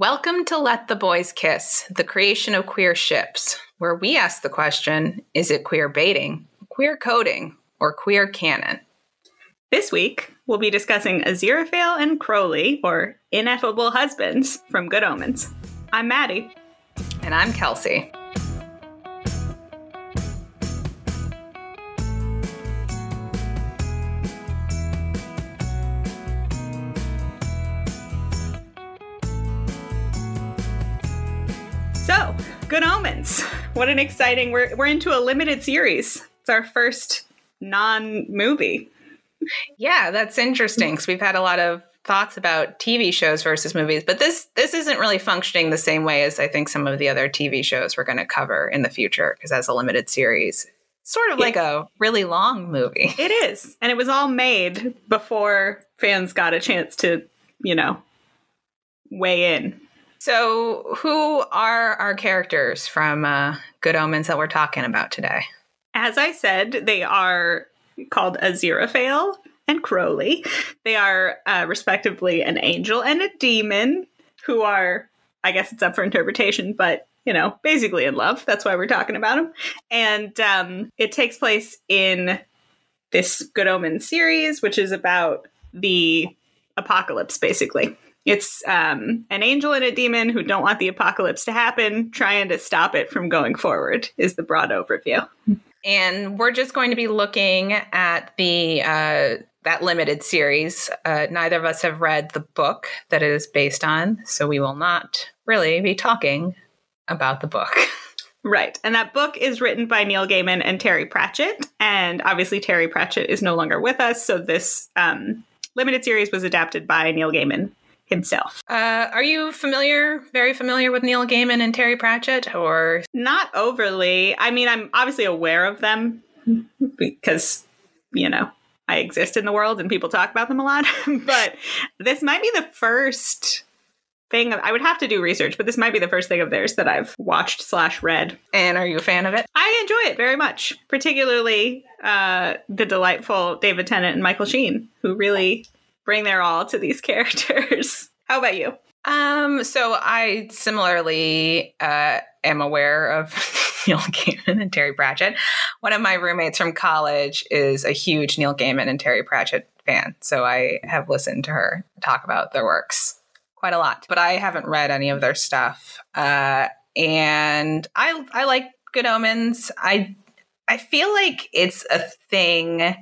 Welcome to Let the Boys Kiss, the creation of queer ships, where we ask the question is it queer baiting, queer coding, or queer canon? This week, we'll be discussing Aziraphale and Crowley, or Ineffable Husbands, from Good Omens. I'm Maddie. And I'm Kelsey. Good Omens. What an exciting, we're, we're into a limited series. It's our first non movie. Yeah, that's interesting because we've had a lot of thoughts about TV shows versus movies, but this this isn't really functioning the same way as I think some of the other TV shows we're going to cover in the future because as a limited series, sort of like a really long movie. It is. And it was all made before fans got a chance to, you know, weigh in. So, who are our characters from uh, Good Omens that we're talking about today? As I said, they are called Aziraphale and Crowley. They are uh, respectively an angel and a demon who are, I guess it's up for interpretation, but you know, basically in love. That's why we're talking about them. And um, it takes place in this Good Omens series, which is about the apocalypse, basically. It's um, an angel and a demon who don't want the apocalypse to happen, trying to stop it from going forward, is the broad overview. And we're just going to be looking at the uh, that limited series. Uh, neither of us have read the book that it is based on, so we will not really be talking about the book. Right. And that book is written by Neil Gaiman and Terry Pratchett. And obviously, Terry Pratchett is no longer with us. So, this um, limited series was adapted by Neil Gaiman himself. Uh, are you familiar, very familiar with Neil Gaiman and Terry Pratchett, or Not overly. I mean, I'm obviously aware of them because, you know, I exist in the world and people talk about them a lot. but this might be the first thing I would have to do research, but this might be the first thing of theirs that I've watched slash read. and are you a fan of it? I enjoy it very much, particularly uh, the delightful David Tennant and Michael Sheen, who really bring their all to these characters. How about you? Um, so I similarly uh, am aware of Neil Gaiman and Terry Pratchett. One of my roommates from college is a huge Neil Gaiman and Terry Pratchett fan, so I have listened to her talk about their works quite a lot. But I haven't read any of their stuff, uh, and I I like Good Omens. I I feel like it's a thing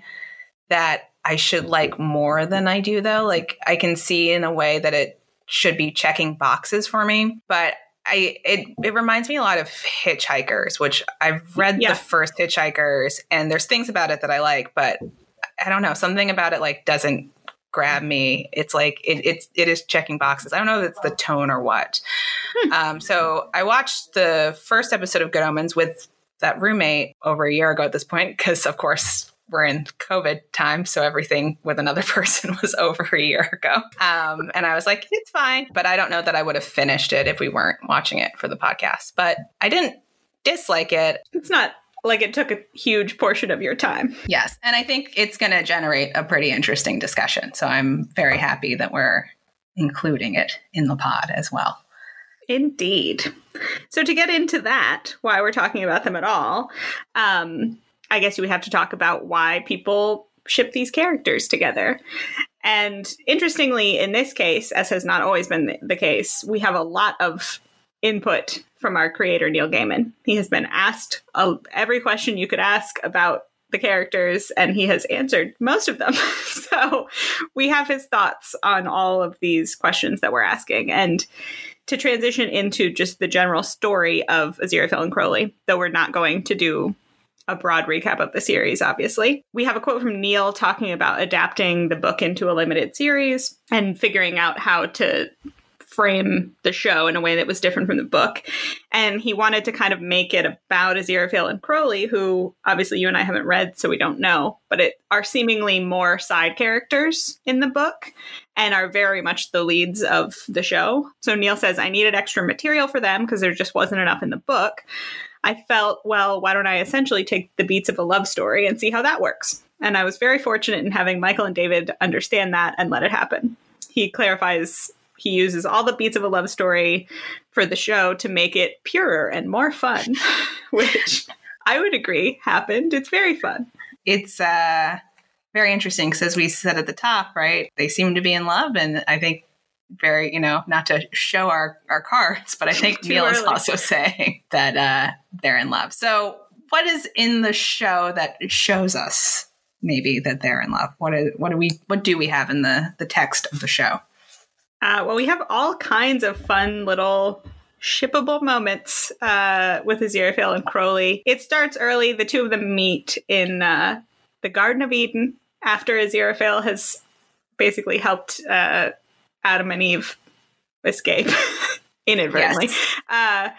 that I should like more than I do, though. Like I can see in a way that it should be checking boxes for me, but I it it reminds me a lot of Hitchhikers, which I've read Yeah. the first Hitchhikers, and there's things about it that I like, but I don't know, something about it like doesn't grab me. It's like it, it's it is checking boxes. I don't know if it's the tone or what. Um, so I watched the first episode of Good Omens with that roommate over a year ago at this point, because of course we're in COVID time, so everything with another person was over a year ago. Um, and I was like, it's fine, but I don't know that I would have finished it if we weren't watching it for the podcast. But I didn't dislike it. It's not like it took a huge portion of your time. Yes, and I think it's going to generate a pretty interesting discussion. So I'm very happy that we're including it in the pod as well. Indeed. So to get into that, why we're talking about them at all, um, I guess you would have to talk about why people ship these characters together. And interestingly, in this case, as has not always been the- case, we have a lot of input from our creator, Neil Gaiman. He has been asked every question you could ask about the characters, and he has answered most of them. so we have his thoughts on all of these questions that we're asking. And to transition into just the general story of Aziraphale and Crowley, though we're not going to do a broad recap of the series, obviously. We have a quote from Neil talking about adapting the book into a limited series and figuring out how to frame the show in a way that was different from the book. And he wanted to kind of make it about Aziraphale and Crowley, who obviously you and I haven't read, so we don't know, but it are seemingly more side characters in the book and are very much the leads of the show. So Neil says, I needed extra material for them because there just wasn't enough in the book. I felt, well, why don't I essentially take the beats of a love story and see how that works? And I was very fortunate in having Michael and David understand that and let it happen. He clarifies he uses all the beats of a love story for the show to make it purer and more fun, which I would agree happened. It's very fun. It's uh, very interesting because, as we said at the top, right, they seem to be in love, and I think very, you know, not to show our our cards, but I think Neil is also saying that uh, they're in love. So, what is in the show that shows us maybe that they're in love? What is what do we what do we have in the the text of the show? Uh, well, we have all kinds of fun little shippable moments uh, with Aziraphale and Crowley. It starts early. The two of them meet in uh, the Garden of Eden after Aziraphale has basically helped uh, Adam and Eve escape. inadvertently. Yes. Uh,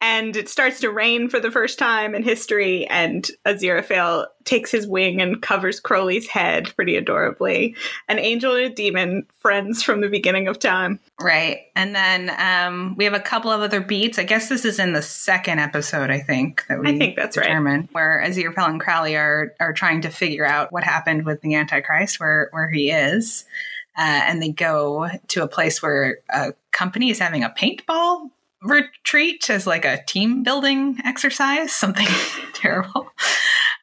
and it starts to rain for the first time in history, and Aziraphale takes his wing and covers Crowley's head pretty adorably. An angel and a demon, friends from the beginning of time. Right. And then um, we have a couple of other beats. I guess this is in the second episode, I think, that we I think that's determined, right. where Aziraphale and Crowley are, are trying to figure out what happened with the Antichrist, where, where he is. Uh, and they go to a place where a company is having a paintball retreat as like a team building exercise, something terrible.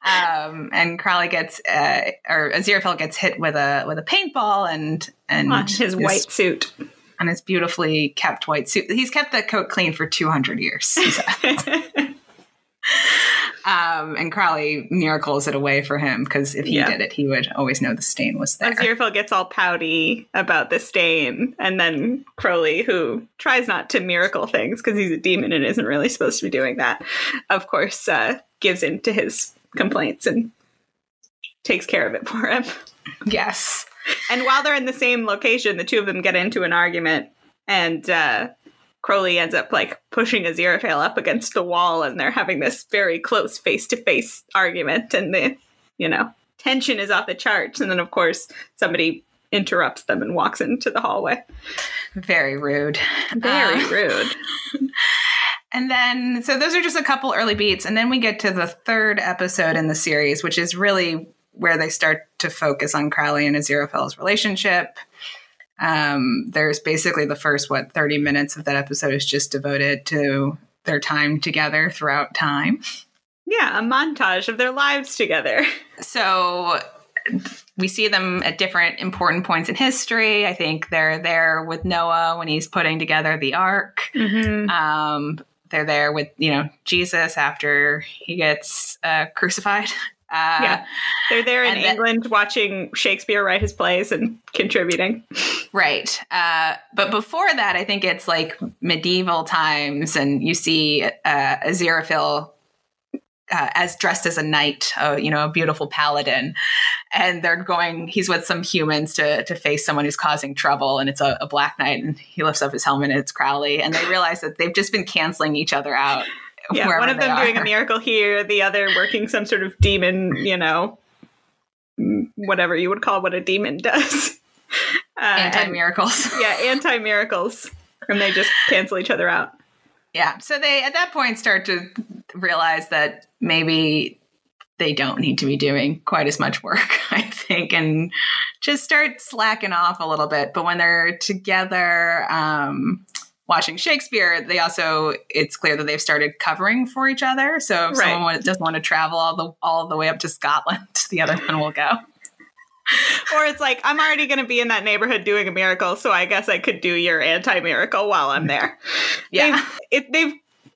Um, and Crowley gets, uh, or Aziraphale gets hit with a with a paintball, and and On his, his white suit, on his beautifully kept white suit. He's kept the coat clean for two hundred years. Um, and Crowley miracles it away for him because if he yeah. did it, he would always know the stain was there. Aziraphale gets all pouty about the stain, and then Crowley, who tries not to miracle things because he's a demon and isn't really supposed to be doing that, of course, uh, gives in to his complaints and takes care of it for him. Yes. And while they're in the same location, the two of them get into an argument, and uh, Crowley ends up like pushing Aziraphale up against the wall, and they're having this very close face to face argument, and the you know tension is off the charts. And then of course somebody interrupts them and walks into the hallway. Very rude. Very uh, rude. And then, so those are just a couple early beats. And then we get to the third episode in the series, which is really where they start to focus on Crowley and Aziraphale's relationship. Um, there's basically the first, what, 30 minutes of that episode is just devoted to their time together throughout time. Yeah, a montage of their lives together. So we see them at different important points in history. I think they're there with Noah when he's putting together the ark. Mm-hmm. Um, they're there with you know Jesus after he gets uh, crucified uh, yeah, they're there in England then, watching Shakespeare write his plays and contributing. Right. Uh, but before that, I think it's like medieval times, and you see uh, Aziraphale uh, as dressed as a knight, uh, you know, a beautiful paladin, and they're going. He's with some humans to to face someone who's causing trouble, and it's a, a black knight, and he lifts up his helmet, and it's Crowley, and they realize that they've just been canceling each other out yeah, one of them doing a miracle here, the other working some sort of demon, you know, whatever you would call what a demon does. Uh, anti miracles. yeah, anti miracles. And they just cancel each other out. Yeah. So they, at that point, start to realize that maybe they don't need to be doing quite as much work, I think, and just start slacking off a little bit. But when they're together, um, watching Shakespeare, they also it's clear that they've started covering for each other. So if right. someone doesn't want to travel all the all the way up to Scotland, the other one will go. or it's like I'm already going to be in that neighborhood doing a miracle, so I guess I could do your anti-miracle while I'm there. Yeah, they've, it, they've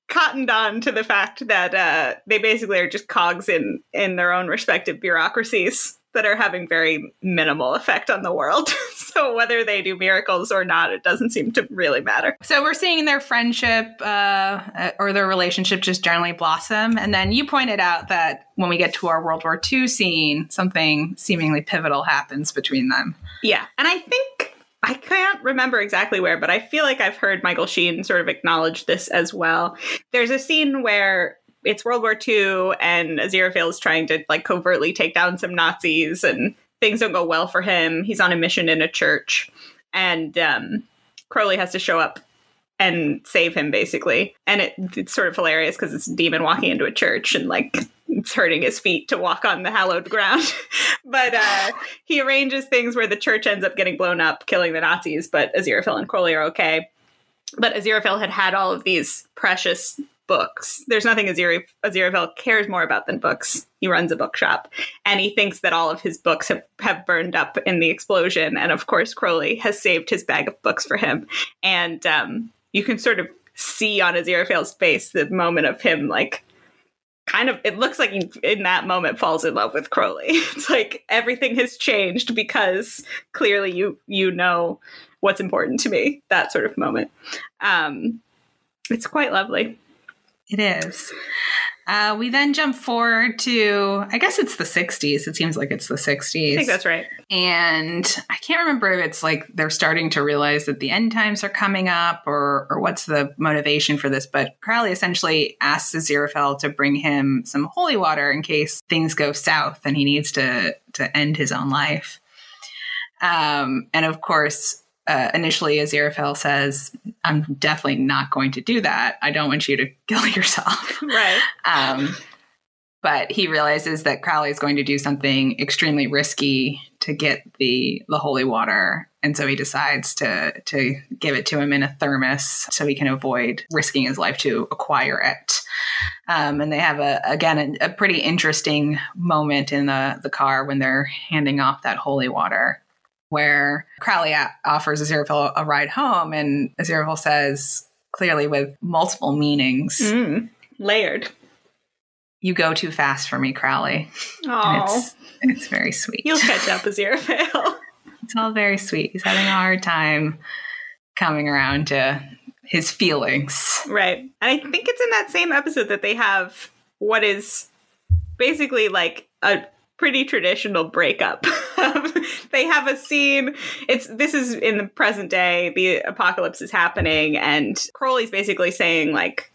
cottoned on to the fact that uh, they basically are just cogs in in their own respective bureaucracies that are having very minimal effect on the world. so whether they do miracles or not, it doesn't seem to really matter. So we're seeing their friendship uh, or their relationship just generally blossom. And then you pointed out that when we get to our World War II scene, something seemingly pivotal happens between them. Yeah, and I think I can't remember exactly where, but I feel like I've heard Michael Sheen sort of acknowledge this as well. There's a scene where it's World War II, and Aziraphale is trying to like covertly take down some Nazis, and things don't go well for him. He's on a mission in a church, and um, Crowley has to show up and save him, basically. And it, it's sort of hilarious because it's a demon walking into a church and like it's hurting his feet to walk on the hallowed ground. but uh, he arranges things where the church ends up getting blown up, killing the Nazis, but Aziraphale and Crowley are okay. But Aziraphale had had all of these precious books. There's nothing Azir- Aziraphale cares more about than books. He runs a bookshop, and he thinks that all of his books have, have burned up in the explosion. And of course, Crowley has saved his bag of books for him. And um, you can sort of see on Aziraphale's face the moment of him like kind of it looks like he in that moment falls in love with Crowley. It's like everything has changed because clearly you you know what's important to me. That sort of moment. Um it's quite lovely. It is. Uh, we then jump forward to, I guess it's the 60s. It seems like it's the 60s. I think that's right. And I can't remember if it's like they're starting to realize that the end times are coming up or, or what's the motivation for this. But Crowley essentially asks Aziraphale to bring him some holy water in case things go south and he needs to, to end his own life. Um, and of course, uh, initially Aziraphale says, I'm definitely not going to do that. I don't want you to kill yourself. Right. Um, but he realizes that Crowley is going to do something extremely risky to get the the holy water, and so he decides to to give it to him in a thermos so he can avoid risking his life to acquire it. Um, and they have a again a, a, pretty interesting moment in the the car when they're handing off that holy water where Crowley offers Aziraphale a ride home, and Aziraphale says, clearly with multiple meanings, mm, layered. You go too fast for me, Crowley. Oh, it's, it's, very sweet. You'll catch up, Aziraphale. it's all very sweet. He's having a hard time coming around to his feelings. Right. And I think it's in that same episode that they have what is basically like a pretty traditional breakup. they have a scene. It's this is in the present day. The apocalypse is happening, and Crowley's basically saying like,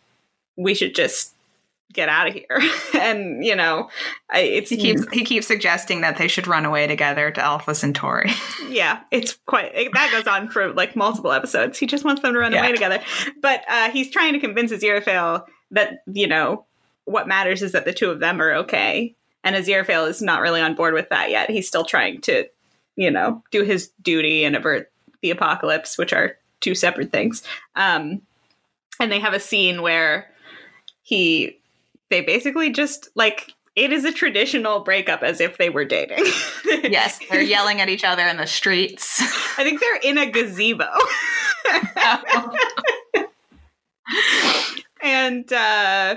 "We should just get out of here." and you know, it's he keeps he keeps suggesting that they should run away together to Alpha Centauri. yeah, it's quite it, that goes on for like multiple episodes. He just wants them to run yeah. away together, but uh, he's trying to convince Aziraphale that you know what matters is that the two of them are okay and Aziraphale is not really on board with that yet. He's still trying to, you know, do his duty and avert the apocalypse, which are two separate things. Um, and they have a scene where he, they basically just like it is a traditional breakup as if they were dating. yes, they're yelling at each other in the streets. I think they're in a gazebo. oh. And uh,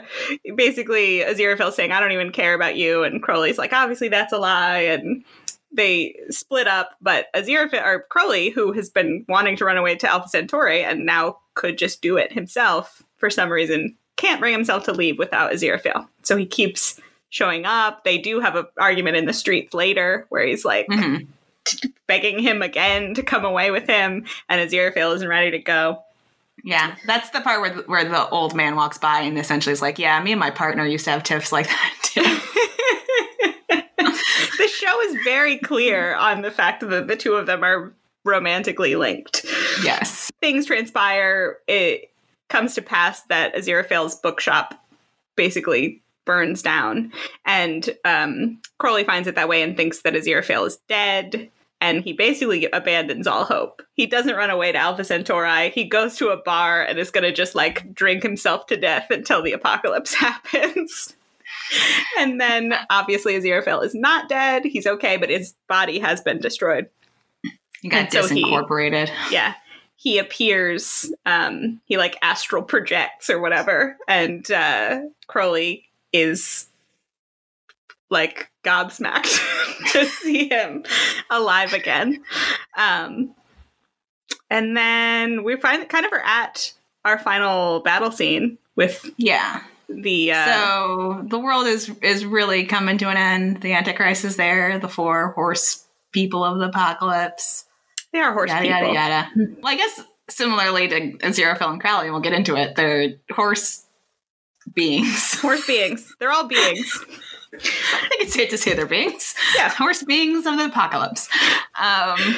basically Aziraphale saying, "I don't even care about you," and Crowley's like, "Obviously, that's a lie." And they split up, but Aziraphale or Crowley, who has been wanting to run away to Alpha Centauri and now could just do it himself for some reason, can't bring himself to leave without Aziraphale. So he keeps showing up. They do have an argument in the streets later where he's like. Mm-hmm. Begging him again to come away with him, and Aziraphale isn't ready to go. Yeah, that's the part where the, where the old man walks by and essentially is like, "Yeah, me and my partner used to have tiffs like that too." the show is very clear on the fact that the two of them are romantically linked. Yes, things transpire. It comes to pass that Aziraphale's bookshop basically burns down, and um, Crowley finds it that way and thinks that Aziraphale is dead and he basically abandons all hope. He doesn't run away to Alpha Centauri. He goes to a bar and is going to just like drink himself to death until the apocalypse happens. and then obviously Aziraphale is not dead. He's okay, but his body has been destroyed. He got and disincorporated. So he, yeah. He appears, um, he like astral projects or whatever, and uh, Crowley is like gobsmacked to see him alive again. Um, and then we find kind of are at our final battle scene with yeah the uh, so the world is is really coming to an end. The Antichrist is there. The four horse people of the apocalypse. They are horse yada, people. Yada yada. well, I guess similarly to Zero Aziraphale and Crowley, we'll get into it. They're horse beings. Horse beings. They're all beings. I think it's safe to say they're beings. Yeah. Horse beings of the apocalypse. Um,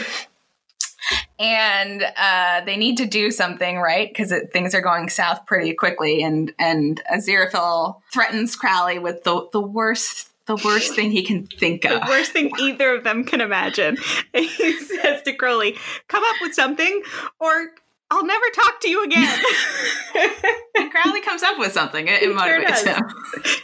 and uh, they need to do something, right? Because things are going south pretty quickly, and and Aziraphale threatens Crowley with the the worst the worst thing he can think of. The worst thing either of them can imagine. he says to Crowley, "Come up with something, or I'll never talk to you again." and Crowley comes up with something. It, it motivates him.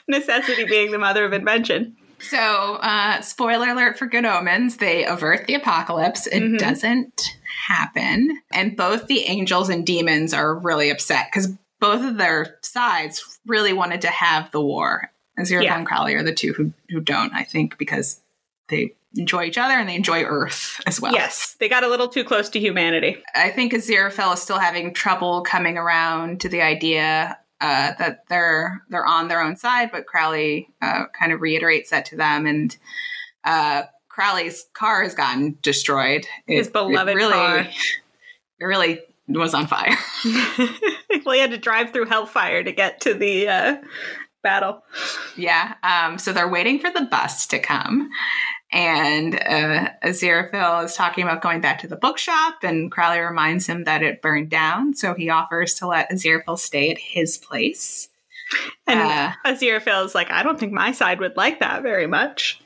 Necessity being the mother of invention. So, uh, spoiler alert for Good Omens: they avert the apocalypse. It mm-hmm. doesn't happen, and both the angels and demons are really upset because both of their sides really wanted to have the war. Aziraphale yeah. and Crowley are the two who who don't. I think because they enjoy each other and they enjoy Earth as well. Yes, they got a little too close to humanity. I think Aziraphale is still having trouble coming around to the idea uh, that they're they're on their own side, but Crowley uh, kind of reiterates that to them, and uh, Crowley's car has gotten destroyed. It, His beloved it really, car. It really was on fire. well, he had to drive through hellfire to get to the uh, battle. Yeah. Um, so they're waiting for the bus to come. And uh, Aziraphale is talking about going back to the bookshop, and Crowley reminds him that it burned down. So he offers to let Aziraphale stay at his place. And uh, Aziraphale is like, I don't think my side would like that very much.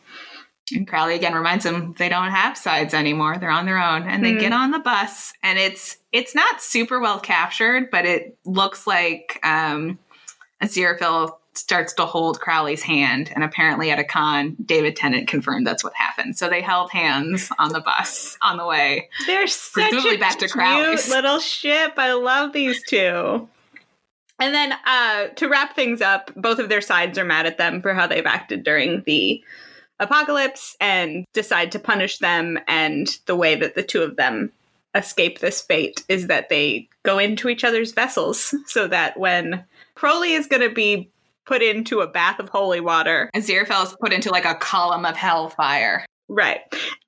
And Crowley again reminds him they don't have sides anymore; they're on their own. And they mm-hmm. get on the bus, and it's it's not super well captured, but it looks like um, Aziraphale starts to hold Crowley's hand. And apparently, at a con, David Tennant confirmed that's what happened. So they held hands on the bus on the way. They're such a back to Crowley's. little ship. I love these two. And then uh, to wrap things up, both of their sides are mad at them for how they've acted during the apocalypse and decide to punish them. And the way that the two of them escape this fate is that they go into each other's vessels so that when Crowley is going to be put into a bath of holy water. Aziraphale is put into like a column of hellfire. Right.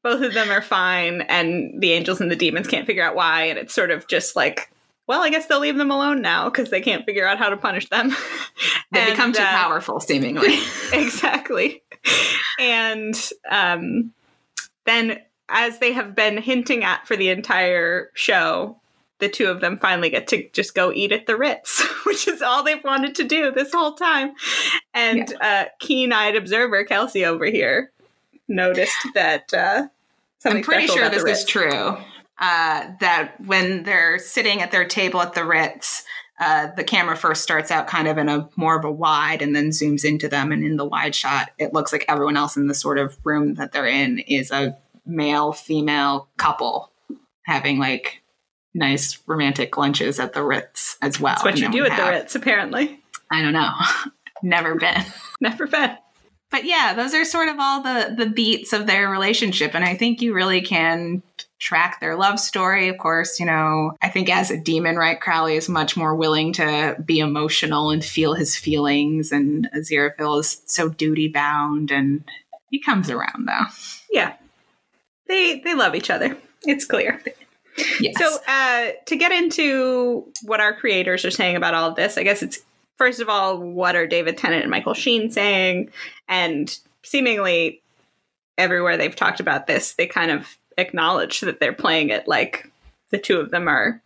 Both of them are fine, and the angels and the demons can't figure out why. And it's sort of just like, well, I guess they'll leave them alone now because they can't figure out how to punish them. they and, become too uh, powerful, seemingly. exactly. And um, then, as they have been hinting at for the entire show, the two of them finally get to just go eat at the Ritz, which is all they've wanted to do this whole time. And yeah. uh, keen-eyed observer Kelsey over here noticed that. Uh, I'm pretty sure this is true. Uh, that when they're sitting at their table at the Ritz, uh, the camera first starts out kind of in a more of a wide and then zooms into them. And in the wide shot, it looks like everyone else in the sort of room that they're in is a male female couple having like nice romantic lunches at the Ritz as well. That's what you do at have. the Ritz, apparently. I don't know. Never been. Never been. But yeah, those are sort of all the the beats of their relationship, and I think you really can track their love story. Of course, you know, I think as a demon, right, Crowley is much more willing to be emotional and feel his feelings, and Aziraphale is so duty bound, and he comes around though. Yeah, they they love each other. It's clear. Yes. So, uh, to get into what our creators are saying about all of this, I guess it's first of all, what are David Tennant and Michael Sheen saying? And seemingly everywhere they've talked about this, they kind of acknowledge that they're playing it like the two of them are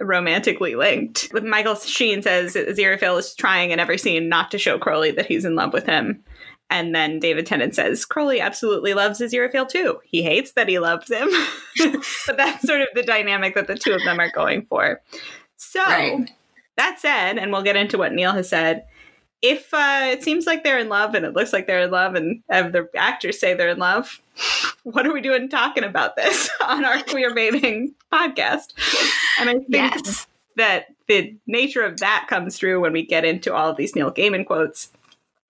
romantically linked. Michael Sheen says Aziraphale is trying in every scene not to show Crowley that he's in love with him. And then David Tennant says, Crowley absolutely loves Aziraphale too. He hates that he loves him. but that's sort of the dynamic that the two of them are going for. So, right. that said, and we'll get into what Neil has said, if uh, it seems like they're in love and it looks like they're in love and have the actors say they're in love, what are we doing talking about this on our queer baiting podcast? And I think yes. that the nature of that comes through when we get into all of these Neil Gaiman quotes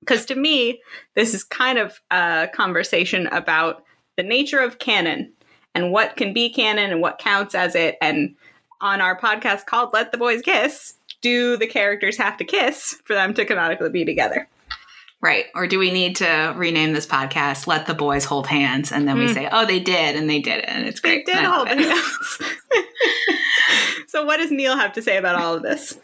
because to me, this is kind of a conversation about the nature of canon and what can be canon and what counts as it. And on our podcast called Let the Boys Kiss, do the characters have to kiss for them to canonically be together? Right. Or do we need to rename this podcast Let the Boys Hold Hands? And then we mm. say, oh, they did, and they did it. And it's great. They did hold hands. so, what does Neil have to say about all of this?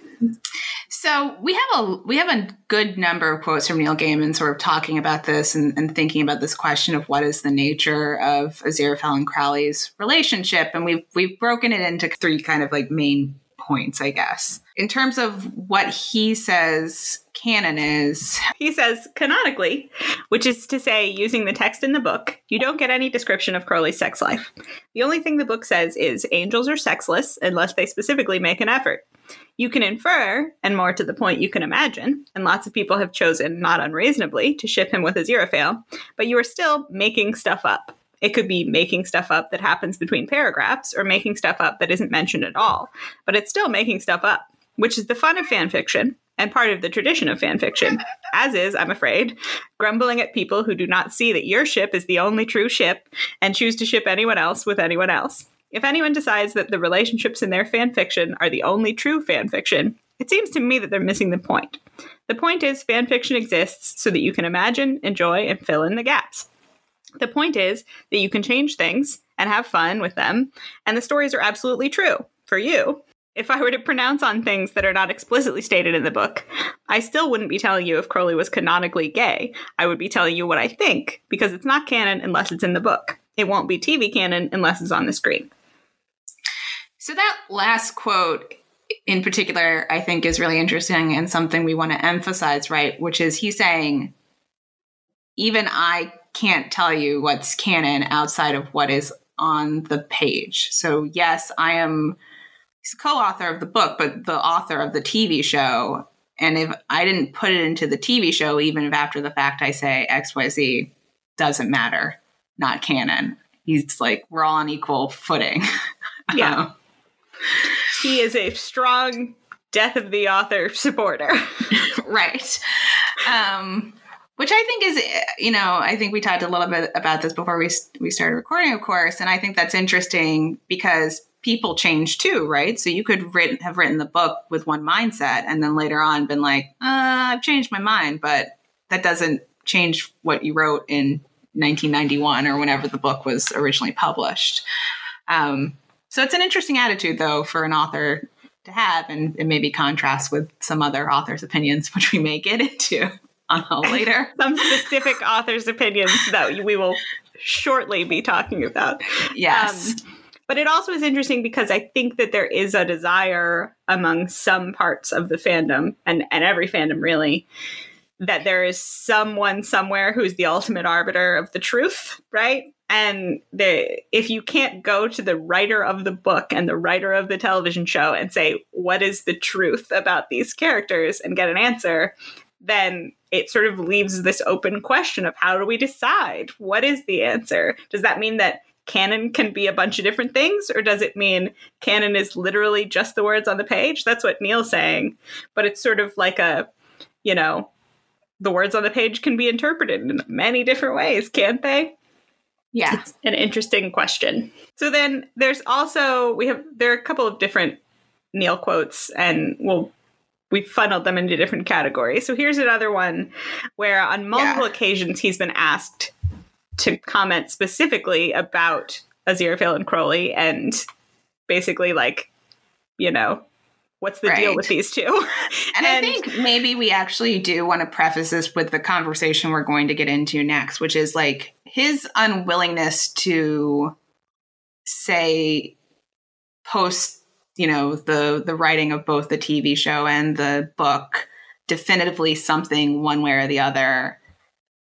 So we have a we have a good number of quotes from Neil Gaiman, sort of talking about this and, and thinking about this question of what is the nature of Aziraphale and Crowley's relationship, and we've we've broken it into three kind of like main points, I guess. In terms of what he says canon is, he says canonically, which is to say, using the text in the book, you don't get any description of Crowley's sex life. The only thing the book says is angels are sexless unless they specifically make an effort. You can infer, and more to the point, you can imagine, and lots of people have chosen, not unreasonably, to ship him with Aziraphale, but you are still making stuff up. It could be making stuff up that happens between paragraphs or making stuff up that isn't mentioned at all, but it's still making stuff up, which is the fun of fan fiction and part of the tradition of fan fiction, as is, I'm afraid, grumbling at people who do not see that your ship is the only true ship and choose to ship anyone else with anyone else. If anyone decides that the relationships in their fan fiction are the only true fan fiction, it seems to me that they're missing the point. The point is, fan fiction exists so that you can imagine, enjoy, and fill in the gaps. The point is that you can change things and have fun with them, and the stories are absolutely true for you. If I were to pronounce on things that are not explicitly stated in the book, I still wouldn't be telling you if Crowley was canonically gay. I would be telling you what I think, because it's not canon unless it's in the book. It won't be TV canon unless it's on the screen. So that last quote in particular, I think is really interesting and something we want to emphasize, right? Which is he's saying, even I can't tell you what's canon outside of what is on the page. So, yes, I am he's co-author of the book, but the author of the TV show. And if I didn't put it into the TV show, even if after the fact I say XYZ, doesn't matter, not canon. He's like, we're all on equal footing. Yeah. Um, he is a strong death of the author supporter. right. Um, which I think is, you know, I think we talked a little bit about this before we we started recording, of course, and I think that's interesting because people change too, right? So you could written, have written the book with one mindset, and then later on been like, uh, I've changed my mind, but that doesn't change what you wrote in 1991 or whenever the book was originally published. Um, so it's an interesting attitude, though, for an author to have, and, and maybe contrast with some other authors' opinions, which we may get into on later. some specific authors' opinions that we will shortly be talking about. Yes. Um, but it also is interesting because I think that there is a desire among some parts of the fandom, and, and every fandom really, that there is someone somewhere who's the ultimate arbiter of the truth, right? And the if you can't go to the writer of the book and the writer of the television show and say what is the truth about these characters? and get an answer then it sort of leaves this open question of how do we decide what is the answer? Does that mean that canon can be a bunch of different things or does it mean canon is literally just the words on the page? That's what neil's saying. But it's sort of like a you know the words on the page can be interpreted in many different ways can't they yeah. It's an interesting question. So then there's also we have there are a couple of different Neil quotes and we'll we funneled them into different categories. So here's another one where on multiple yeah. occasions he's been asked to comment specifically about Aziraphale and Crowley and basically like, you know, what's the right. deal with these two? and, and, I think maybe we actually do want to preface this with the conversation we're going to get into next, which is like his unwillingness to say post, you know, the the writing of both the TV show and the book definitively something one way or the other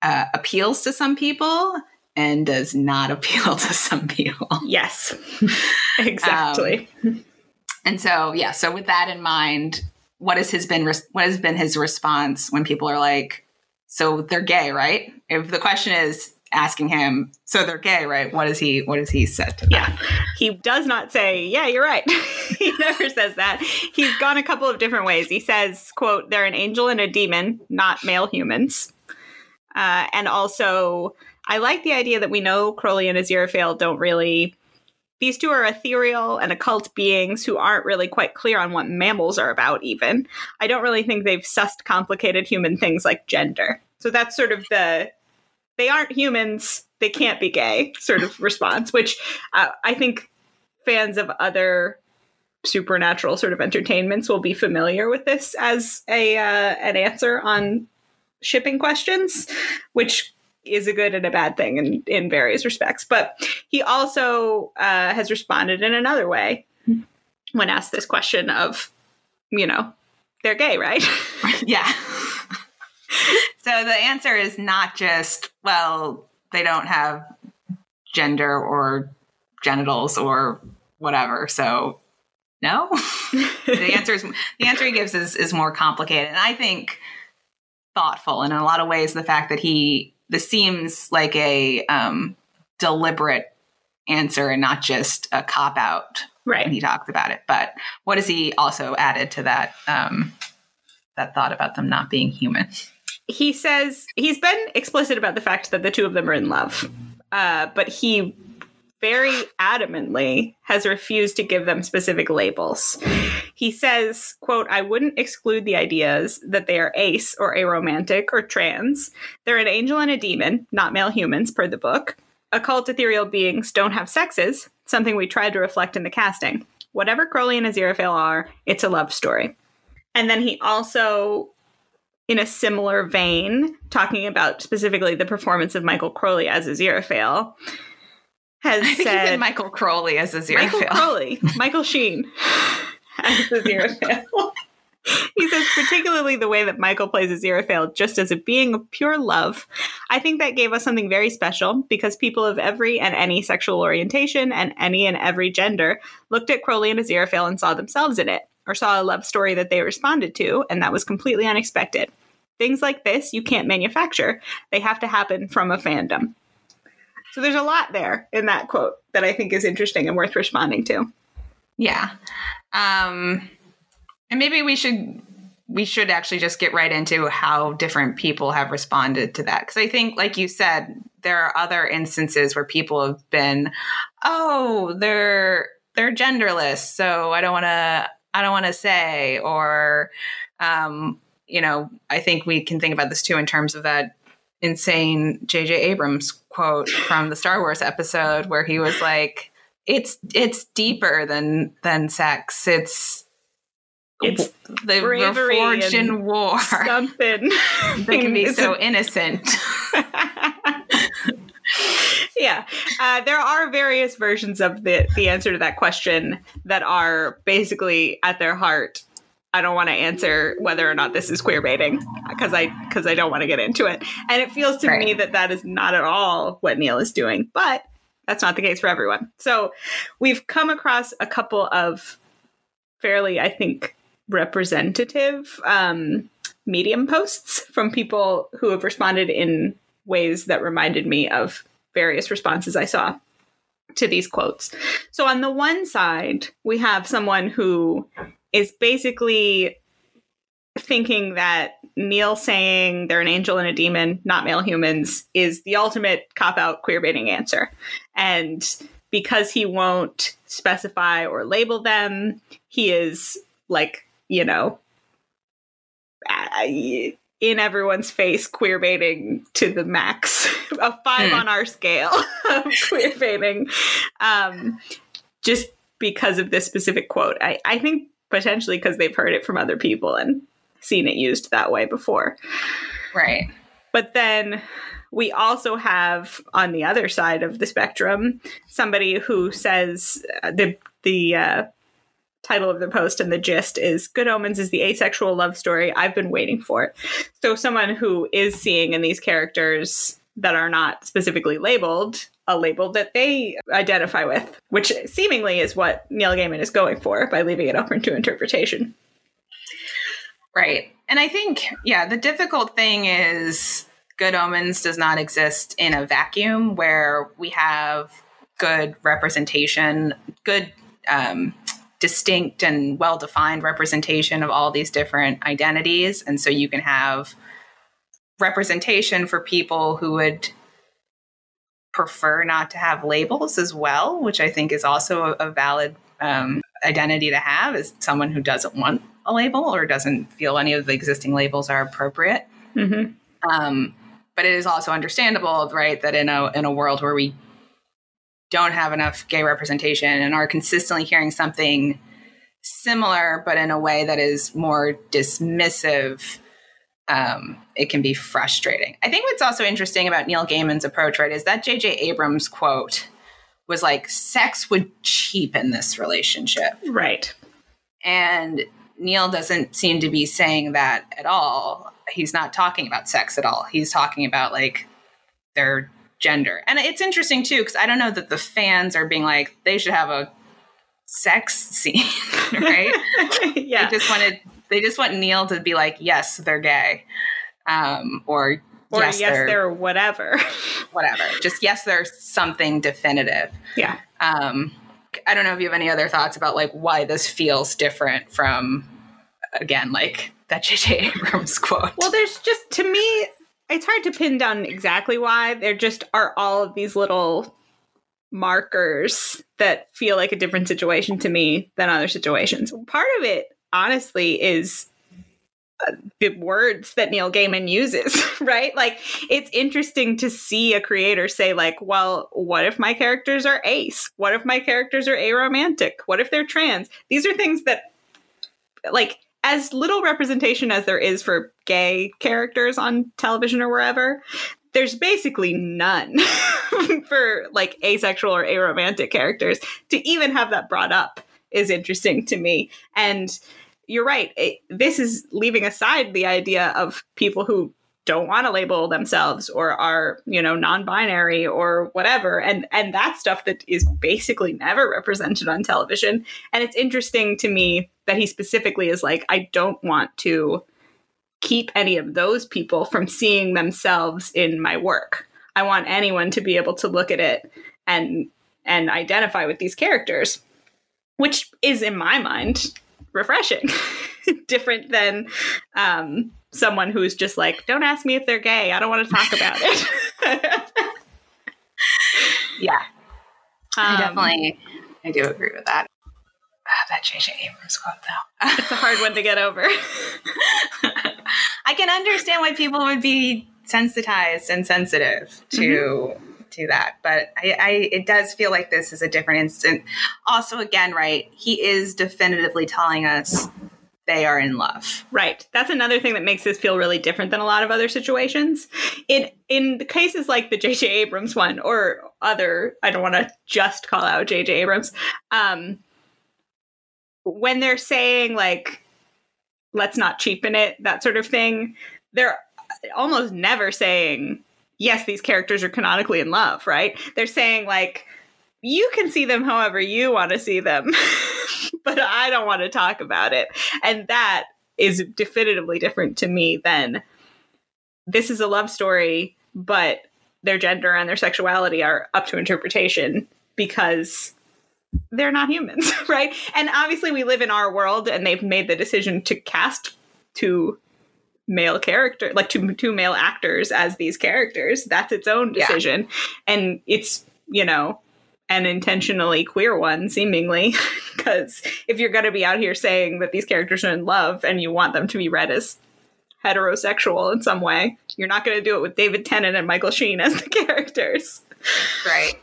uh, appeals to some people and does not appeal to some people. Yes, exactly. Um, and so, yeah, so with that in mind, what has his been what has been his response when people are like, "So they're gay, right?" If the question is asking him, "So they're gay, right?" What is he what has he said to that? Yeah. He does not say, "Yeah, you're right." he never says that. He's gone a couple of different ways. He says, "quote They're an angel and a demon, not male humans." Uh, and also, I like the idea that we know Crowley and Aziraphale don't really these two are ethereal and occult beings who aren't really quite clear on what mammals are about, even. I don't really think they've sussed complicated human things like gender. So that's sort of the they aren't humans, they can't be gay sort of response, which uh, I think fans of other supernatural sort of entertainments will be familiar with this as a uh, an answer on shipping questions, which is a good and a bad thing in, in various respects. But he also uh, has responded in another way when asked this question of, you know, they're gay, right? yeah. so the answer is not just, well, they don't have gender or genitals or whatever. So no. the answer is the answer he gives is is more complicated. And I think thoughtful and in a lot of ways the fact that he this seems like a um, deliberate answer and not just a cop out right when he talks about it but what has he also added to that um, that thought about them not being human he says he's been explicit about the fact that the two of them are in love uh, but he very adamantly has refused to give them specific labels. He says, quote, I wouldn't exclude the ideas that they are ace or aromantic or trans. They're an angel and a demon, not male humans, per the book. Occult ethereal beings don't have sexes, something we tried to reflect in the casting. Whatever Crowley and Aziraphale are, it's a love story. And then he also in a similar vein, talking about specifically the performance of Michael Crowley as Aziraphale, has I think said Michael Crowley as a Michael Aziraphale. Crowley, Michael Sheen as Aziraphale. he says particularly the way that Michael plays Aziraphale, just as a being of pure love. I think that gave us something very special because people of every and any sexual orientation and any and every gender looked at Crowley and Aziraphale and saw themselves in it, or saw a love story that they responded to, and that was completely unexpected. Things like this you can't manufacture; they have to happen from a fandom. So there's a lot there in that quote that I think is interesting and worth responding to. Yeah. Um, and maybe we should we should actually just get right into how different people have responded to that because I think, like you said, there are other instances where people have been, oh, they're they're genderless, so I don't want to I don't want to say, or um, you know, I think we can think about this too in terms of that insane J.J. Abrams quote from the Star Wars episode where he was like, "It's it's deeper than than sex. It's It's the bravery forged in war Something that can be so a- innocent." yeah, uh, there are various versions of the the answer to that question that are basically at their heart. I don't want to answer whether or not this is queer baiting because I because I don't want to get into it, and it feels to me that that is not at all what Neil is doing. But that's not the case for everyone. So we've come across a couple of fairly, I think, representative um, medium posts from people who have responded in ways that reminded me of various responses I saw to these quotes. So, on the one side, we have someone who is basically thinking that Neil saying they're an angel and a demon, not male humans, is the ultimate cop out queer baiting answer. And because he won't specify or label them, he is like, you know, in everyone's face, queer baiting to the max, a five Hmm. on our scale of queer baiting, um, just because of this specific quote. I, I think potentially because they've heard it from other people and seen it used that way before. right. But then we also have on the other side of the spectrum somebody who says uh, the the uh, title of the post and the gist is "Good Omens is the asexual love story I've been waiting for." So someone who is seeing in these characters that are not specifically labeled a label that they identify with, which seemingly is what Neil Gaiman is going for by leaving it open to interpretation. Right. And I think, yeah, the difficult thing is Good Omens does not exist in a vacuum where we have good representation, good, um, distinct and well defined representation of all these different identities. And so you can have representation for people who would prefer not to have labels as well, which I think is also a, a valid um, identity to have as someone who doesn't want a label or doesn't feel any of the existing labels are appropriate. Mm-hmm. Um, but it is also understandable, right, that in a in a world where we don't have enough gay representation and are consistently hearing something similar, but in a way that is more dismissive, um, it can be frustrating. I think what's also interesting about Neil Gaiman's approach, right, is that J.J. Abrams quote was like, sex would cheapen this relationship. Right. And Neil doesn't seem to be saying that at all. He's not talking about sex at all. He's talking about like their gender. And it's interesting too, because I don't know that the fans are being like, they should have a sex scene, right? yeah. They just wanted they just want Neil to be like, yes, they're gay. Um, or or yes, yes, they're, they're whatever. whatever. Just yes, there's something definitive. yeah. Um, I don't know if you have any other thoughts about like why this feels different from again like that J.J. Abrams quote. Well, there's just to me, it's hard to pin down exactly why. There just are all of these little markers that feel like a different situation to me than other situations. Part of it, honestly, is uh, the words that Neil Gaiman uses, right? Like it's interesting to see a creator say like, well, what if my characters are ace? What if my characters are aromantic? What if they're trans? These are things that like as little representation as there is for gay characters on television or wherever, there's basically none for like asexual or aromantic characters. To even have that brought up is interesting to me. And you're right. It, this is leaving aside the idea of people who don't want to label themselves or are you know non-binary or whatever. And and that stuff that is basically never represented on television. And it's interesting to me that he specifically is like i don't want to keep any of those people from seeing themselves in my work. I want anyone to be able to look at it and and identify with these characters which is in my mind refreshing different than um someone who's just like, don't ask me if they're gay. I don't want to talk about it. yeah, I Um, definitely, I do agree with that. Ah, that J.J. Abrams quote, though. It's a hard one to get over. I can understand why people would be sensitized and sensitive to to that, but I, I it does feel like this is a different instant. Also, again, right, he is definitively telling us they are in love. Right. That's another thing that makes this feel really different than a lot of other situations. In in the cases like the J.J. Abrams one or other, I don't want to just call out J.J. Abrams. Um, when they're saying like, let's not cheapen it, that sort of thing, they're almost never saying, yes, these characters are canonically in love, right? They're saying like, you can see them however you want to see them, but I don't want to talk about it. And that is definitively different to me than this is a love story, but their gender and their sexuality are up to interpretation because they're not humans, right? And obviously, we live in our world, and they've made the decision to cast two male character like two two male actors as these characters that's its own Yeah. decision and it's you know an intentionally queer one seemingly because if you're going to be out here saying that these characters are in love and you want them to be read as heterosexual in some way you're not going to do it with david tennant and michael sheen as the characters Right.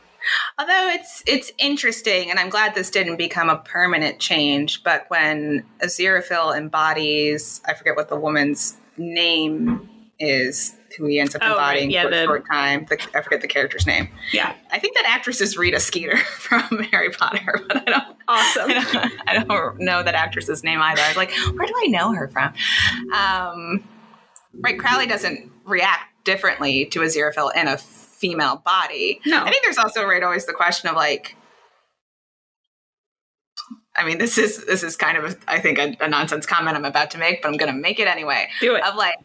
Although it's it's interesting, and I'm glad this didn't become a permanent change. But when Aziraphale embodies, I forget what the woman's name is, who he ends up Oh, right. embodying Yeah, for the- a short time. The, I forget the character's name. yeah I think that actress is Rita Skeeter from Harry Potter, but I don't. awesome I don't, I don't know that actress's name either. I was like, where do I know her from? Um, right, Crowley doesn't react differently to a Aziraphale in a female body. no I think there's also right always the question of like, I mean, this is this is kind of I think a, a nonsense comment I'm about to make, but I'm going to make it anyway. do it Of like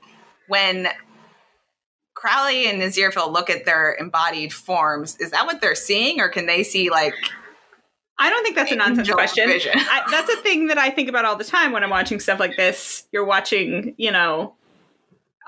when Crowley and Aziraphale look at their embodied forms, is that what they're seeing, or can they see like I don't think that's a nonsense question. I, that's a thing that I think about all the time when I'm watching stuff like this. You're watching, you know,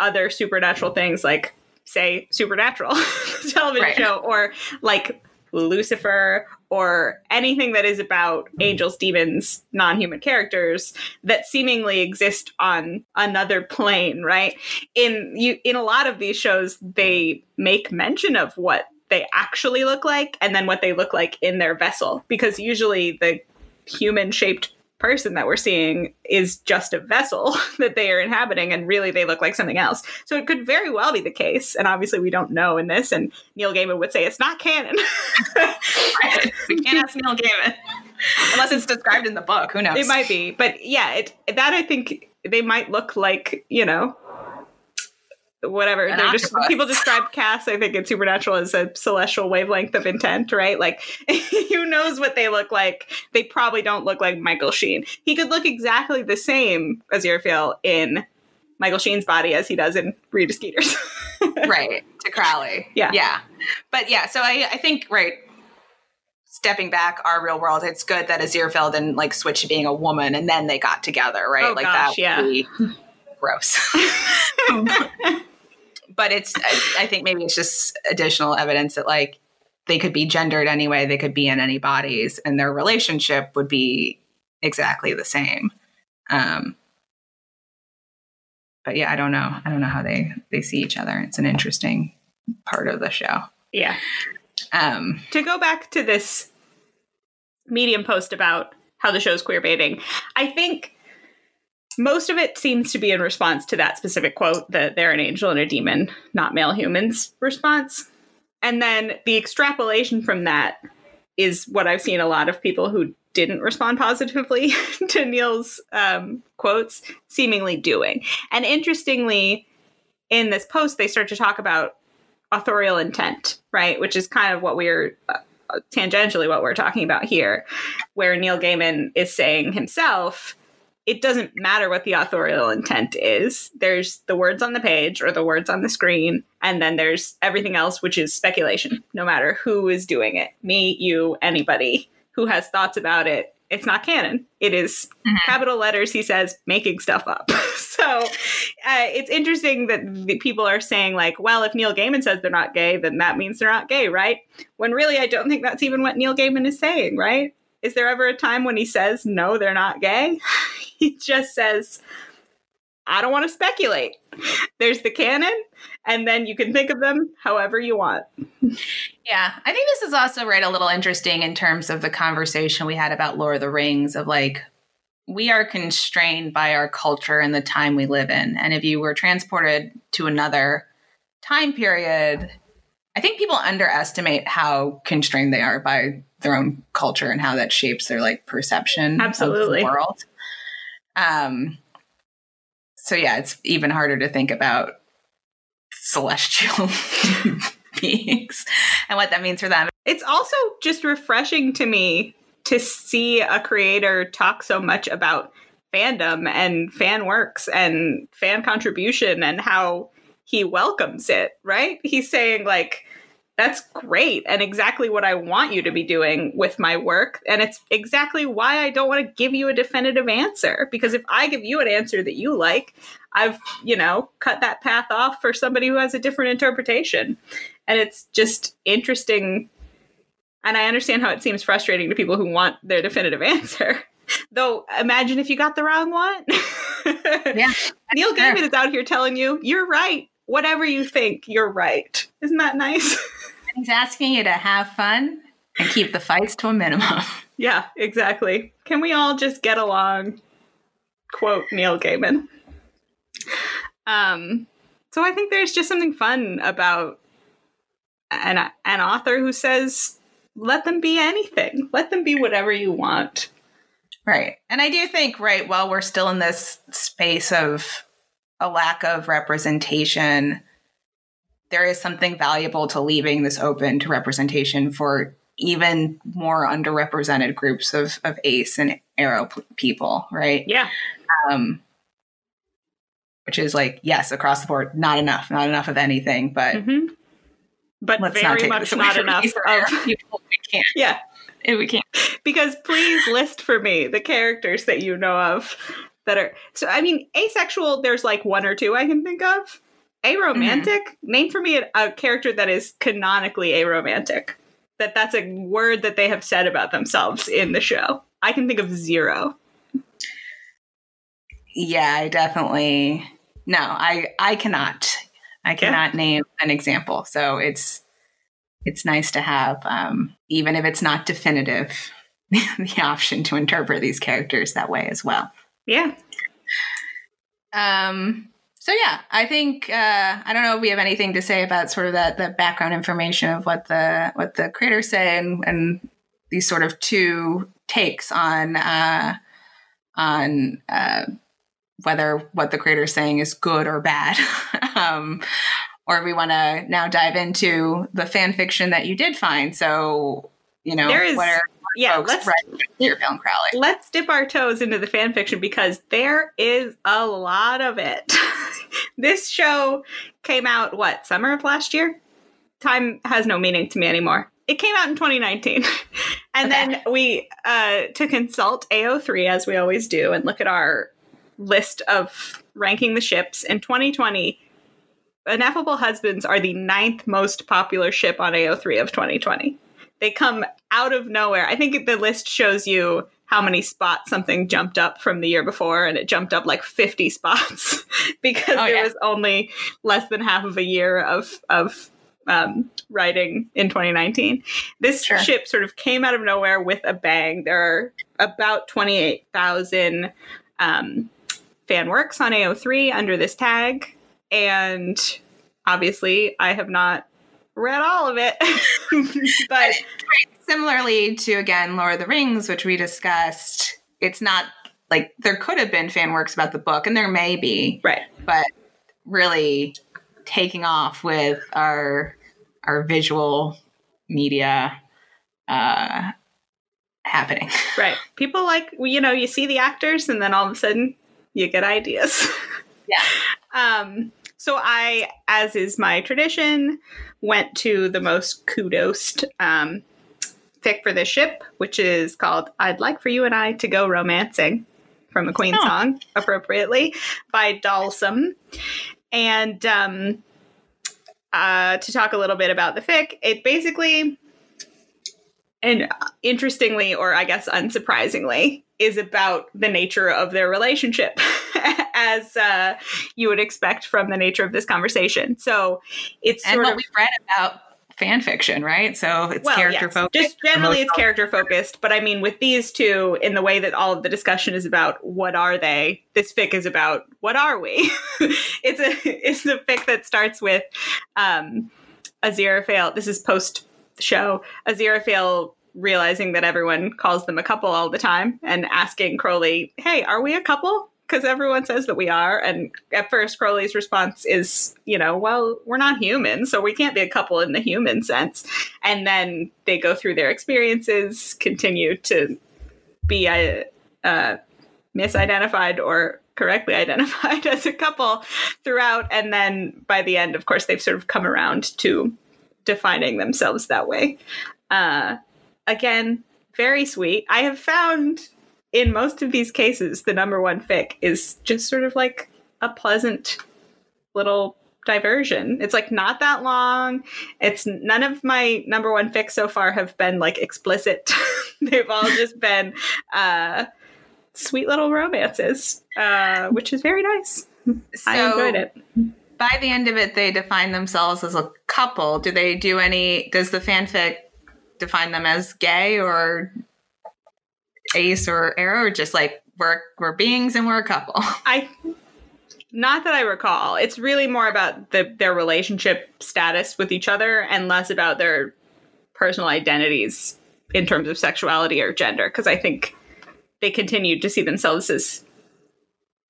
other supernatural things like, say, Supernatural television Right. show, or like Lucifer, or anything that is about angels, demons, non human characters that seemingly exist on another plane, right? In you, in a lot of these shows, they make mention of what they actually look like and then what they look like in their vessel because usually the human shaped person that we're seeing is just a vessel that they are inhabiting and really they look like something else. So it could very well be the case. And obviously we don't know in this and Neil Gaiman would say it's not canon. we can't ask Neil Gaiman. Unless it's described in the book, who knows? It might be. But yeah, it that I think they might look like, you know, whatever. They're just people describe Cass I think in Supernatural as a celestial wavelength of intent right? Like who knows what they look like? They probably don't look like Michael Sheen. He could look exactly the same as Aziraphale in Michael Sheen's body as he does in Rita Skeeter's. Right to Crowley. Yeah. Yeah. But yeah so I I think right stepping back our real world it's good that Aziraphale didn't like switch to being a woman and then they got together right? Oh, like gosh, that yeah. gross but it's I, I, think maybe it's just additional evidence that like they could be gendered anyway they could be in any bodies and their relationship would be exactly the same. Um but yeah i don't know. I don't know how they they see each other. It's an interesting part of the show. Yeah. Um to go back to this medium post about how the show's queer baiting i think most of it seems to be in response to that specific quote that they're an angel and a demon, not male humans response. And then the extrapolation from that is what I've seen a lot of people who didn't respond positively to Neil's um, quotes seemingly doing. And interestingly, in this post, they start to talk about authorial intent, right? Which is kind of what we're uh, tangentially what we're talking about here, where Neil Gaiman is saying himself it doesn't matter what the authorial intent is. There's the words on the page or the words on the screen, and then there's everything else, which is speculation, no matter who is doing it me, you, anybody who has thoughts about it. It's not canon. It is mm-hmm. capital letters, he says, making stuff up. so uh, it's interesting that the people are saying, like, well, if Neil Gaiman says they're not gay, then that means they're not gay, right? When really, I don't think that's even what Neil Gaiman is saying, right? Is there ever a time when he says, no, they're not gay? he just says, I don't want to speculate. There's the canon, and then you can think of them however you want. Yeah, I think this is also right a little interesting in terms of the conversation we had about Lord of the Rings of like we are constrained by our culture and the time we live in. And if you were transported to another time period, I think people underestimate how constrained they are by their own culture and how that shapes their like perception Absolutely. of the world. Um, so yeah, it's even harder to think about celestial beings and what that means for them. It's also just refreshing to me to see a creator talk so much about fandom and fan works and fan contribution and how he welcomes it, right? He's saying like that's great and exactly what I want you to be doing with my work. And it's exactly why I don't want to give you a definitive answer. Because if I give you an answer that you like, I've, you know, cut that path off for somebody who has a different interpretation. And it's just interesting. And I understand how it seems frustrating to people who want their definitive answer. Though, imagine if you got the wrong one. yeah. Neil Gaiman is out here telling you, you're right whatever you think, you're right. Isn't that nice? He's asking you to have fun and keep the fights to a minimum. Yeah, exactly. Can we all just get along? Quote Neil Gaiman. Um, so I think there's just something fun about an an author who says, "Let them be anything. Let them be whatever you want." Right, and I do think right while we're still in this space of a lack of representation, there is something valuable to leaving this open to representation for even more underrepresented groups of, of ACE and Aro p- people, right? Yeah. Um, which is like, yes, across the board, not enough, not enough of anything, but mm-hmm. but very not much not enough of people. We can't. Yeah. We can't. Because please list for me the characters that you know of that are so I mean asexual there's like one or two I can think of. Aromantic, mm-hmm. name for me a, a, character that is canonically aromantic. That that's a word that they have said about themselves in the show. I can think of zero. Yeah, I definitely no, I I cannot. I cannot yeah. name an example. So it's it's nice to have um even if it's not definitive the option to interpret these characters that way as well. Yeah. Um, so yeah, I think uh, I don't know if we have anything to say about sort of that the background information of what the what the creators say and, and these sort of two takes on uh, on uh, whether what the creator is saying is good or bad. um, or we want to now dive into the fan fiction that you did find. So, you know, there is, what are yeah, let's, film Crowley? let's dip our toes into the fan fiction because there is a lot of it. this show came out, what, summer of last year? Time has no meaning to me anymore. It came out in 2019. and Okay. then we, uh, to consult AO3 as we always do and look at our list of ranking the ships in 2020. Ineffable Husbands are the ninth most popular ship on AO3 of 2020. They come out of nowhere. I think the list shows you how many spots something jumped up from the year before, and it jumped up like 50 spots because Oh, there yeah. was only less than half of a year of of um, writing in 2019. This Sure. ship sort of came out of nowhere with a bang. There are about 28,000 um, fan works on AO3 under this tag, and obviously, I have not read all of it, but Similarly to again Lord of the Rings, which we discussed, it's not like there could have been fan works about the book, and there may be, right. but really taking off with our our visual media uh happening. Right. People like, you know, you see the actors and then all of a sudden you get ideas. Yeah. Um, so I, as is my tradition, went to the most kudos um, fic for this ship, which is called I'd Like for You and I to Go Romancing from a Queen Oh. song, appropriately, by Dalsum. And um, uh, to talk a little bit about the fic, it basically and interestingly, or I guess unsurprisingly, is about the nature of their relationship, as uh, you would expect from the nature of this conversation. So it's and sort what of we've read about fan fiction, right? So it's well, character yes, focused. Just generally, it's character focused. But I mean, with these two, in the way that all of the discussion is about what are they, this fic is about what are we. it's a it's a fic that starts with um, Aziraphale. This is post show. Aziraphale realizing that everyone calls them a couple all the time and asking Crowley, "Hey, are we a couple?" Because everyone says that we are, and at first Crowley's response is, you know, well, we're not human, so we can't be a couple in the human sense. And then they go through their experiences, continue to be uh, uh, misidentified or correctly identified as a couple throughout, and then by the end, of course, they've sort of come around to defining themselves that way. Uh, again, very sweet. I have found in most of these cases, the number one fic is just sort of like a pleasant little diversion. It's like not that long. It's none of my number one fics so far have been like explicit. They've all just been uh, sweet little romances, uh, which is very nice. I enjoyed it. by the end of it they define themselves as a couple do they do any does the fanfic define them as gay or ace or aro or just like we're we're beings and we're a couple. I not that I recall. It's really more about the their relationship status with each other and less about their personal identities in terms of sexuality or gender because I think they continued to see themselves as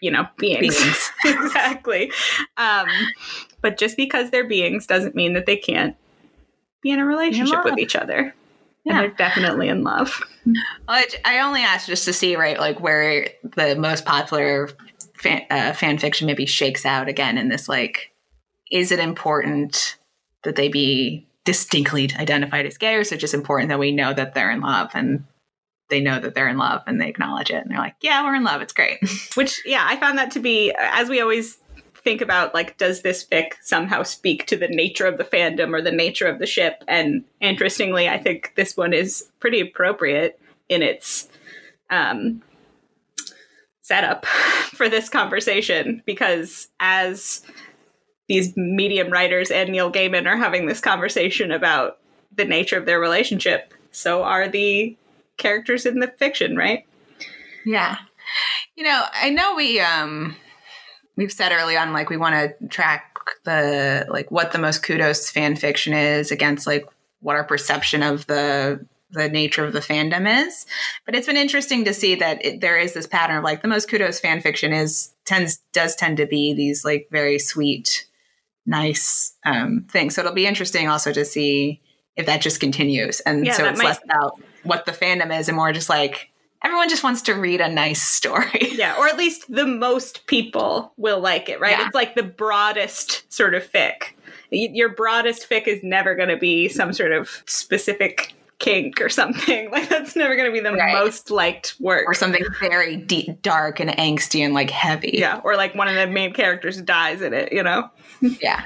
you know beings, Beings. exactly. Um, but just because they're beings doesn't mean that they can't be in a relationship with each other Yeah. and they're definitely in love. Well, I, I only asked just to see right like where the most popular fan, uh, fan fiction maybe shakes out again in this like is it important that they be distinctly identified as gay or is it just important that we know that they're in love and they know that they're in love and they acknowledge it and they're like yeah we're in love. It's great. Which yeah i found that to be as we always think about like does this fic somehow speak to the nature of the fandom or the nature of the ship and interestingly i think this one is pretty appropriate in its um setup for this conversation because as these medium writers and neil gaiman are having this conversation about the nature of their relationship so are the characters in the fiction, right? Yeah. You know, I know we um we've said early on like we want to track the like what the most kudos fan fiction is against like what our perception of the the nature of the fandom is. But it's been interesting to see that it, there is this pattern of like the most kudos fan fiction is tends does tend to be these like very sweet, nice um, things. So it'll be interesting also to see if that just continues, and Yeah, so it's might- less about what the fandom is and more just like everyone just wants to read a nice story. Yeah, or at least the most people will like it, right? Yeah. It's like the broadest sort of fic. Your broadest fic is never going to be some sort of specific kink or something. Like that's never going to be the Right. most liked work. or something very deep, dark and angsty and like heavy. Yeah, or like one of the main characters dies in it, you know? yeah.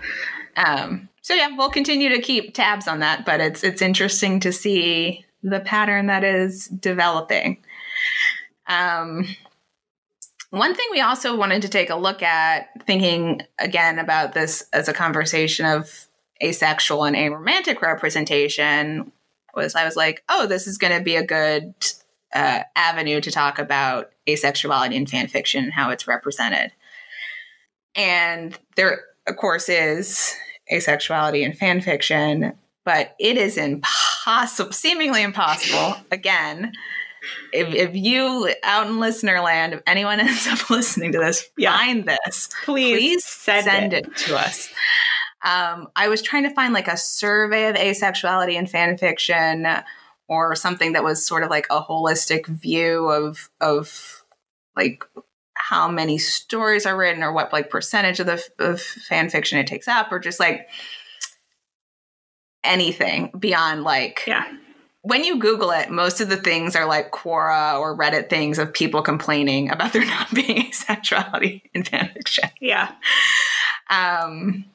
Um, so yeah, we'll continue to keep tabs on that, but it's it's interesting to see the pattern that is developing. Um, one thing we also wanted to take a look at, thinking again about this as a conversation of asexual and aromantic representation, was I was like, oh, this is going to be a good uh, avenue to talk about asexuality in fan fiction and how it's represented. And there, of course, is asexuality in fan fiction, but it is impossible, seemingly impossible. Again, if, if you out in listener land, if anyone ends up listening to this, Yeah. find this, Please, please send, send, it. it. to us. Um, I was trying to find like a survey of asexuality in fan fiction or something that was sort of like a holistic view of of like how many stories are written or what like percentage of the of fan fiction it takes up or just like anything beyond like Yeah. When you Google it, most of the things are like Quora or Reddit things of people complaining about there not being asexuality in fan fiction. Yeah. Um,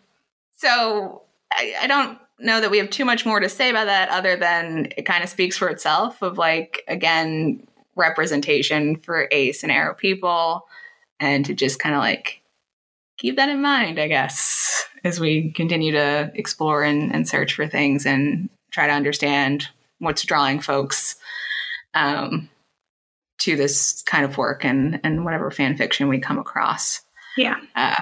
so I, I don't know that we have too much more to say about that other than it kind of speaks for itself of like, again, representation for ace and aro people and to just kind of like keep that in mind, I guess, as we continue to explore and, and search for things and try to understand what's drawing folks um, to this kind of work and, and whatever fan fiction we come across. Yeah. Uh,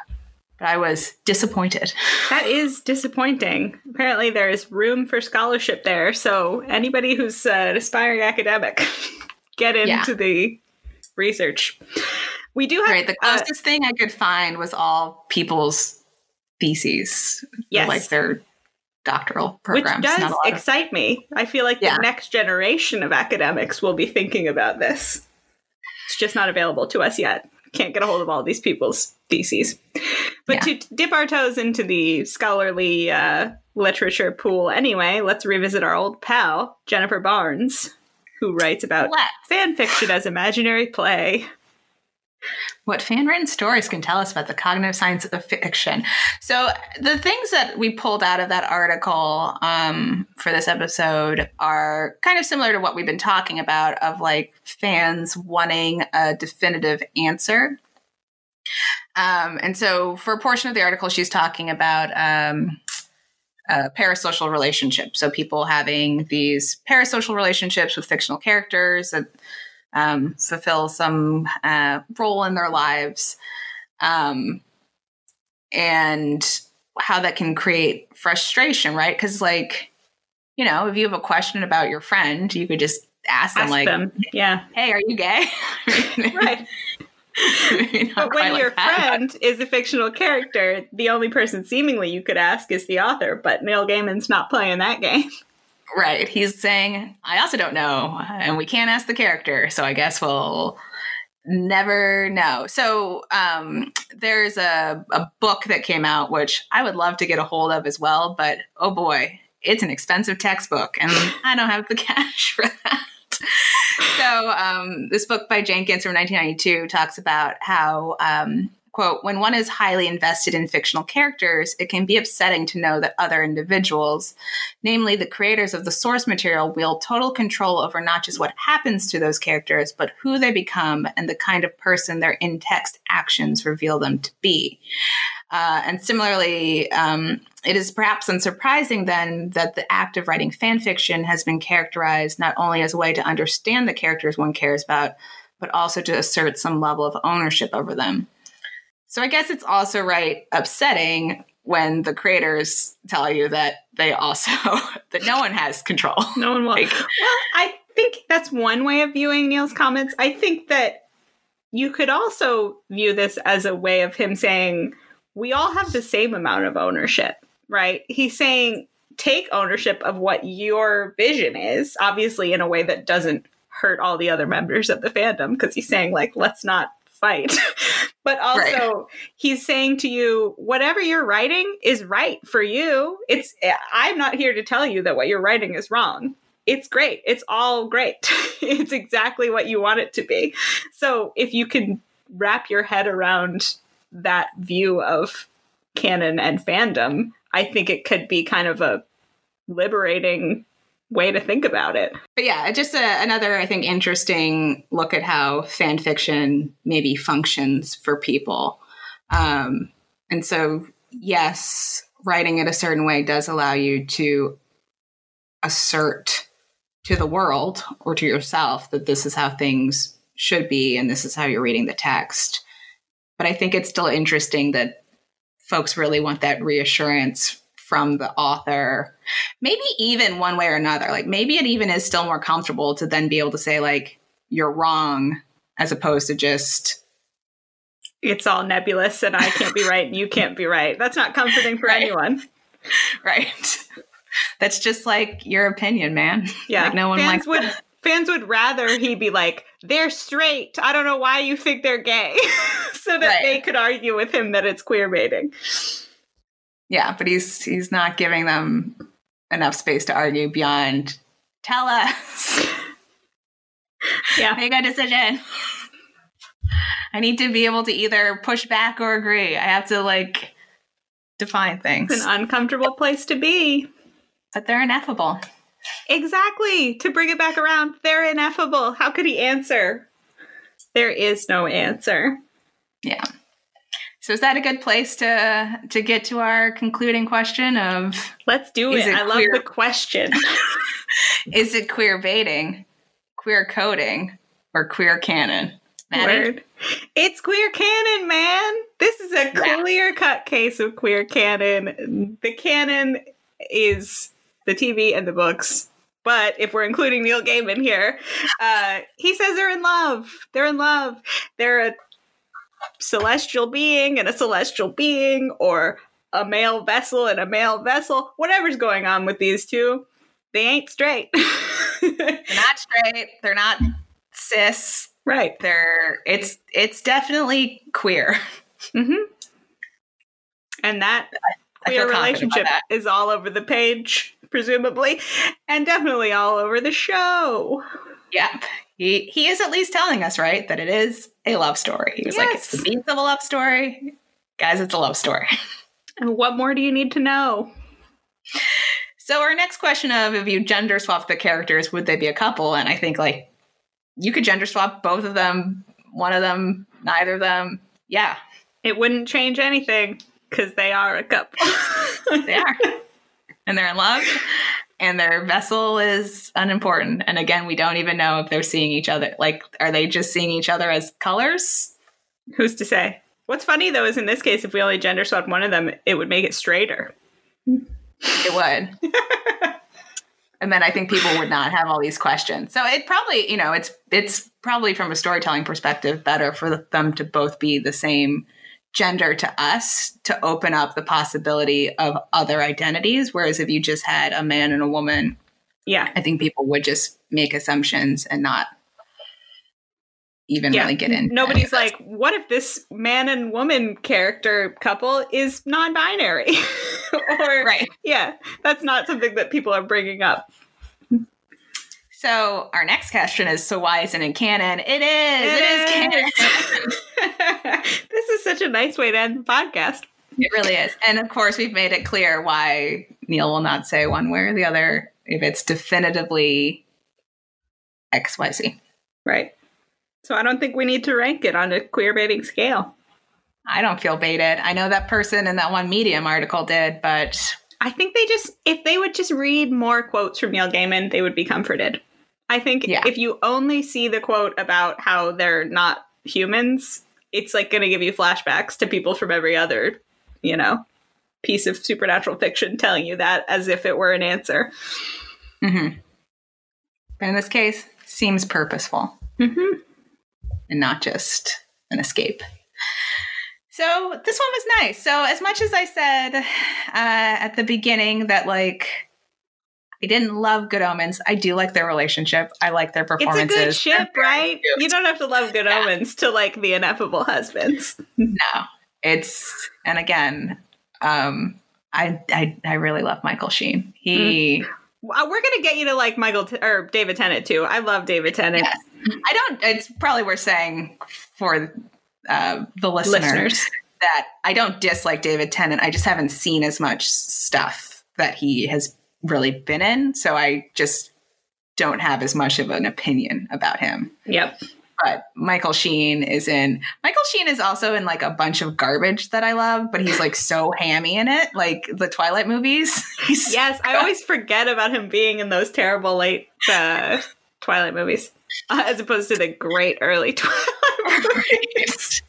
but I was disappointed. That is disappointing. Apparently, there is room for scholarship there. So, anybody who's uh, an aspiring academic, get into Yeah. the research. We do have Right. The uh, closest thing I could find was all people's theses, yes, like their doctoral which does not a of- excite me. I feel like Yeah. the next generation of academics will be thinking about this. It's just not available to us yet. Can't get a hold of all these people's theses. But Yeah. to dip our toes into the scholarly uh, literature pool anyway, let's revisit our old pal, Jennifer Barnes, who writes about Let- fan fiction as imaginary play. What fan written stories can tell us about the cognitive science of fiction. So, the things that we pulled out of that article um, for this episode are kind of similar to what we've been talking about of like fans wanting a definitive answer. Um, and so, for a portion of the article, she's talking about um, parasocial relationships. So, people having these parasocial relationships with fictional characters that um, fulfill some uh, role in their lives, um, and how that can create frustration, right? Because, like, you know, if you have a question about your friend, you could just ask them, Ask like, them. Yeah. "Hey, are you gay?" Right. But when your friend is a fictional character, the only person seemingly you could ask is the author, but Neil Gaiman's not playing that game. Right. He's saying, I also don't know. And we can't ask the character. So I guess we'll never know. So um, there's a, a book that came out, which I would love to get a hold of as well. But oh boy, it's an expensive textbook. And I don't have the cash for that. so um, this book by Jenkins from 1992 talks about how um, quote when one is highly invested in fictional characters it can be upsetting to know that other individuals namely the creators of the source material wield total control over not just what happens to those characters but who they become and the kind of person their in-text actions reveal them to be Uh, and similarly, um, it is perhaps unsurprising then that the act of writing fan fiction has been characterized not only as a way to understand the characters one cares about, but also to assert some level of ownership over them. So I guess it's also right upsetting when the creators tell you that they also that no one has control. No one will. Like- well, I think that's one way of viewing Neil's comments. I think that you could also view this as a way of him saying we all have the same amount of ownership, right? He's saying take ownership of what your vision is, obviously in a way that doesn't hurt all the other members of the fandom because he's saying like let's not fight. but also he's saying to you whatever you're writing is right for you. It's eh, I'm not here to tell you that what you're writing is wrong. It's great. It's all great. it's exactly what you want it to be. So if you can wrap your head around that view of canon and fandom, I think it could be kind of a liberating way to think about it. But yeah, just a, another, I think, interesting look at how fan fiction maybe functions for people. Um, and so, yes, writing it a certain way does allow you to assert to the world or to yourself that this is how things should be and this is how you're reading the text. But I think it's still interesting that folks really want that reassurance from the author maybe even one way or another like maybe it even is still more comfortable to then be able to say like you're wrong as opposed to just it's all nebulous and i can't be right and you can't be right. That's not comforting for Right. anyone. Right. That's just like your opinion man. Yeah. Like no one fans likes would that. fans would rather he be like they're straight. I don't know why you think they're gay. So that Right. they could argue with him that it's queer baiting yeah but he's he's not giving them enough space to argue beyond tell us yeah make a decision i need to be able to either push back or agree i have to like define things it's an uncomfortable place to be but they're ineffable Exactly. To bring it back around, they're ineffable. How could he answer? There is no answer. Yeah. So is that a good place to to get to our concluding question of Let's do it. it I love the question. is it queer baiting, queer coding, or queer canon? Word. It's queer canon, man. This is a clear cut case of queer canon. The canon is the TV and the books. But if we're including Neil Gaiman here, uh, he says they're in love. They're in love. They're a celestial being and a celestial being, or a male vessel and a male vessel. Whatever's going on with these two, they ain't straight. They're not straight. They're not cis. right. They're it's it's definitely queer. Mm-hmm. And that I queer relationship that. is all over the page, presumably, and definitely all over the show. Yep. He he is at least telling us, right, that it is a love story. He was like, it's the Yes. beats of a love story. Guys, it's a love story. And what more do you need to know? So our next question of if you gender swap the characters, would they be a couple? And I think like you could gender swap both of them, one of them, neither of them. Yeah, It wouldn't change anything because they are a couple. they are. and they're in love. And their vessel is unimportant. And again, we don't even know if they're seeing each other. Like, are they just seeing each other as colors? Who's to say? What's funny though is in this case, if we only gender swapped one of them, it would make it straighter. It would. and then I think people would not have all these questions. So it probably, you know, it's it's probably from a storytelling perspective better for them to both be the same gender to us to open up the possibility of other identities. Whereas if you just had a man and a woman, Yeah. I think people would just make assumptions and not even Yeah. really get in. Nobody's like, what if this man and woman character couple is non binary? or, right. yeah, that's not something that people are bringing up. So our next question is: So why isn't it canon? It is. It it is canon. this is such a nice way to end the podcast. It really is. And of course, we've made it clear why Neil will not say one way or the other if it's definitively XYZ. Right. So I don't think we need to rank it on a queer baiting scale. I don't feel baited. I know that person in that one Medium article did, but I think they just, if they would just read more quotes from Neil Gaiman, they would be comforted. I think Yeah. if you only see the quote about how they're not humans, it's like going to give you flashbacks to people from every other, you know, piece of supernatural fiction telling you that as if it were an answer. Mhm. but in this case, seems purposeful Mm-hmm. and not just an escape. So this one was nice. So as much as I said uh, at the beginning that like I didn't love Good Omens, I do like their relationship. I like their performances. It's a good ship, right? You don't have to love good Yeah. omens to like the ineffable husbands. No, it's and again, um, I I I really love Michael Sheen. He, Well, We're gonna get you to like Michael T- or David Tennant too. I love David Tennant. Yes. I don't. It's probably worth saying for uh, the listeners, Listeners. that I don't dislike David Tennant. I just haven't seen as much stuff that he has really been in, so I just don't have as much of an opinion about him. Yep. But Michael Sheen is in. Michael Sheen is also in like a bunch of garbage that I love, but he's like so hammy in it, like the Twilight movies. Yes, I always forget about him being in those terrible late uh, Twilight movies, uh, as opposed to the great early Twilight movies.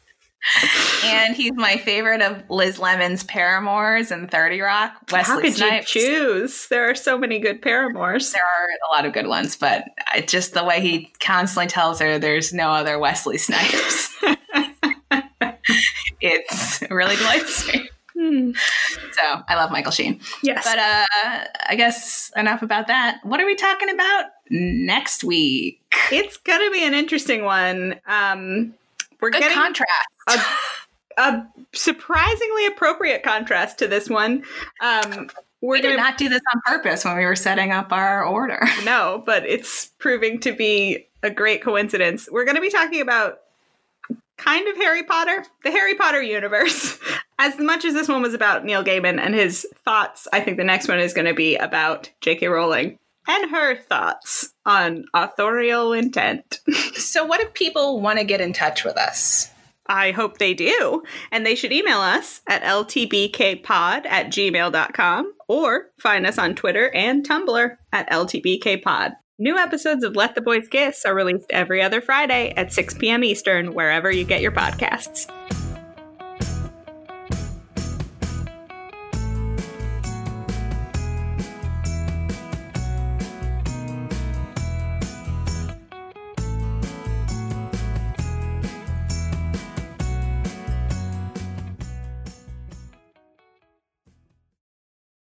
And he's my favorite of Liz Lemon's paramours and Thirty Rock. Wesley How could Snipes. you choose? There are so many good paramours. There are a lot of good ones, but I, just the way he constantly tells her there's no other Wesley Snipes. it's it really delights me. Hmm. So I love Michael Sheen. Yes. But uh, I guess enough about that. What are we talking about next week? it's gonna be an interesting one. Um, we're Good getting contrast. A, a surprisingly appropriate contrast to this one. Um, we're we did gonna not do this on purpose when we were setting up our order. no, but it's proving to be a great coincidence. We're going to be talking about kind of Harry Potter, the Harry Potter universe. As much as this one was about Neil Gaiman and his thoughts, I think the next one is going to be about J.K. Rowling and her thoughts on authorial intent. So, what if people want to get in touch with us? I hope they do. And they should email us at ltbkpod at gmail.com or find us on Twitter and Tumblr at ltbkpod. New episodes of Let the Boys Kiss are released every other Friday at 6 p.m. Eastern, wherever you get your podcasts.